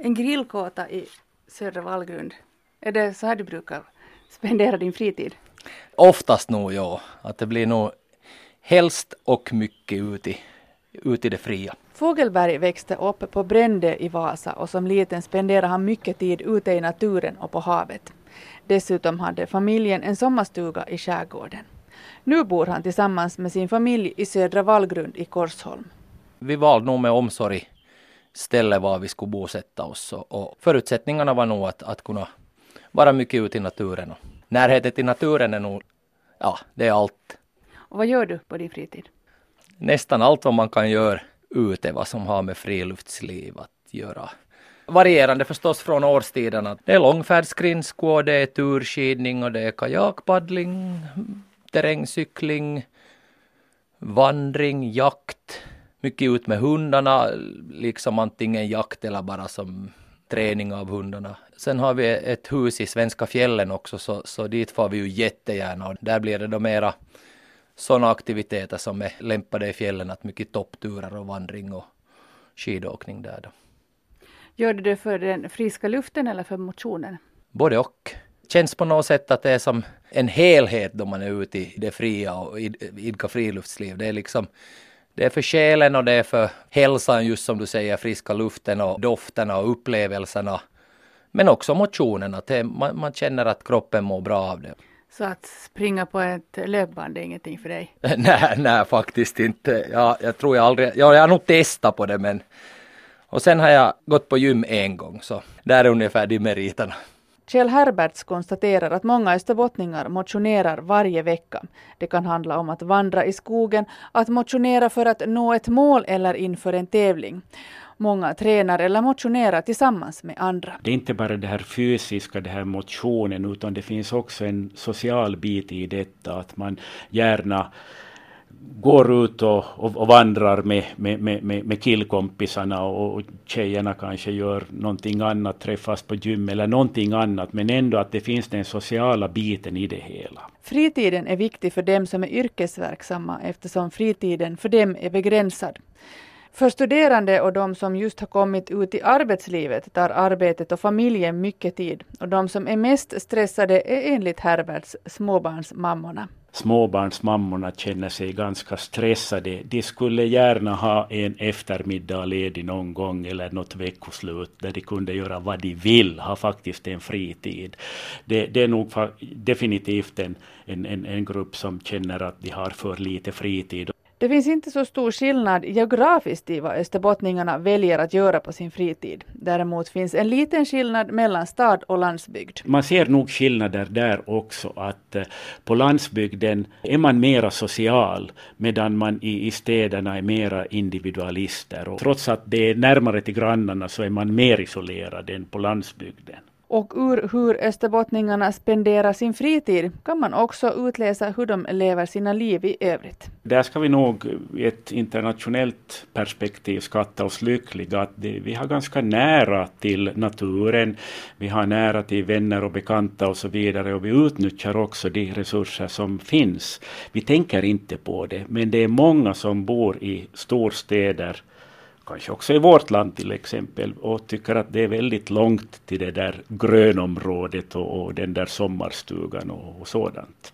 En grillkåta i södra Vallgrund. Är det så här du brukar spendera din fritid? Oftast nog ja, att det blir nog helst och mycket ute ut i det fria. Fogelberg växte upp på Brände i Vasa och som liten spenderade han mycket tid ute i naturen och på havet. Dessutom hade familjen en sommarstuga i skärgården. Nu bor han tillsammans med sin familj i Södra Vallgrund i Korsholm. Vi valde nog med omsorg ställe var vi skulle bosätta oss och, och förutsättningarna var nog att, att kunna vara mycket ute i naturen. Och närheten till naturen är nog, ja, det är allt. Och vad gör du på din fritid? Nästan allt vad man kan göra ute, vad som har med friluftsliv att göra. Varierande förstås från årstiderna. Det är långfärdsskridsko, det är turskidning och det är kajakpaddling, terrängcykling, vandring, jakt mycket ut med hundarna, liksom antingen jakt eller bara som träning av hundarna. Sen har vi ett hus i Svenska fjällen också, så, så dit får vi ju jättegärna och där blir det då mera sådana aktiviteter som är lämpade i fjällen, att mycket toppturer och vandring och skidåkning där då. Gör du det för den friska luften eller för motionen? Både och. Känns på något sätt att det är som en helhet då man är ute i det fria och idkar friluftsliv. Det är liksom det är för själen och det är för hälsan, just som du säger, friska luften och dofterna och upplevelserna. Men också motionen, att det, man, man känner att kroppen mår bra av det. Så att springa på ett löpband är ingenting för dig? nej, nej faktiskt inte. Ja, jag tror jag aldrig, ja, jag har nog testat på det men och sen har jag gått på gym en gång så där är ungefär de meriterna. Kjell Herberts konstaterar att många österbottningar motionerar varje vecka. Det kan handla om att vandra i skogen, att motionera för att nå ett mål eller inför en tävling. Många tränar eller motionerar tillsammans med andra. Det är inte bara det här fysiska, det här motionen, utan det finns också en social bit i detta, att man gärna går ut och, och, och vandrar med, med, med, med killkompisarna och, och tjejerna kanske gör någonting annat, träffas på gym eller någonting annat, men ändå att det finns den sociala biten i det hela. Fritiden är viktig för dem som är yrkesverksamma eftersom fritiden för dem är begränsad. För studerande och de som just har kommit ut i arbetslivet tar arbetet och familjen mycket tid och de som är mest stressade är enligt Herberts småbarnsmammorna småbarnsmammorna känner sig ganska stressade. De skulle gärna ha en eftermiddag ledig någon gång eller något veckoslut där de kunde göra vad de vill, ha faktiskt en fritid. Det, det är nog definitivt en, en, en grupp som känner att de har för lite fritid. Det finns inte så stor skillnad geografiskt i vad österbottningarna väljer att göra på sin fritid. Däremot finns en liten skillnad mellan stad och landsbygd. Man ser nog skillnader där också att eh, på landsbygden är man mera social medan man i, i städerna är mera individualister. Och trots att det är närmare till grannarna så är man mer isolerad än på landsbygden. Och ur hur österbottningarna spenderar sin fritid kan man också utläsa hur de lever sina liv i övrigt. Där ska vi nog i ett internationellt perspektiv skatta oss lyckliga att det, vi har ganska nära till naturen, vi har nära till vänner och bekanta och så vidare och vi utnyttjar också de resurser som finns. Vi tänker inte på det, men det är många som bor i storstäder kanske också i vårt land till exempel, och tycker att det är väldigt långt till det där grönområdet och, och den där sommarstugan och, och sådant.